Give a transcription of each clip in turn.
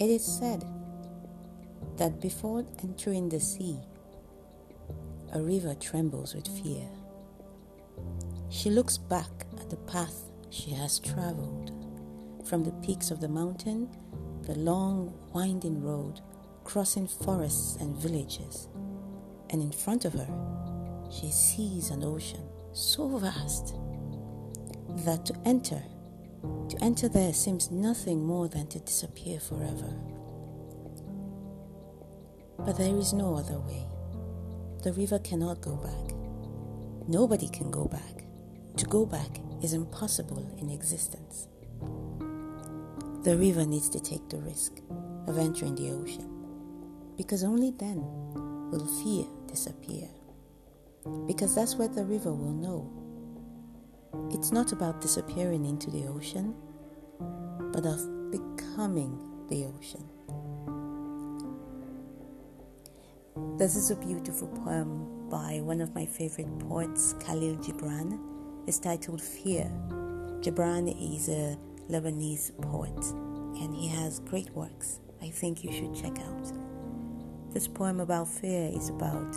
It is said that before entering the sea, a river trembles with fear. She looks back at the path she has traveled from the peaks of the mountain, the long, winding road, crossing forests and villages. And in front of her, she sees an ocean so vast that to enter, to enter there seems nothing more than to disappear forever. But there is no other way. The river cannot go back. Nobody can go back. To go back is impossible in existence. The river needs to take the risk of entering the ocean because only then will fear disappear. Because that's where the river will know. It's not about disappearing into the ocean, but of becoming the ocean. This is a beautiful poem by one of my favorite poets, Khalil Gibran. It's titled Fear. Gibran is a Lebanese poet and he has great works I think you should check out. This poem about fear is about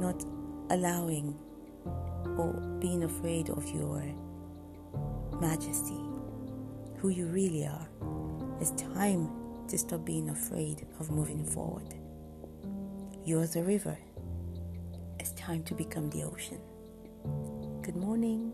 not allowing or being afraid of your majesty, who you really are. It's time to stop being afraid of moving forward. You're the river. It's time to become the ocean. Good morning.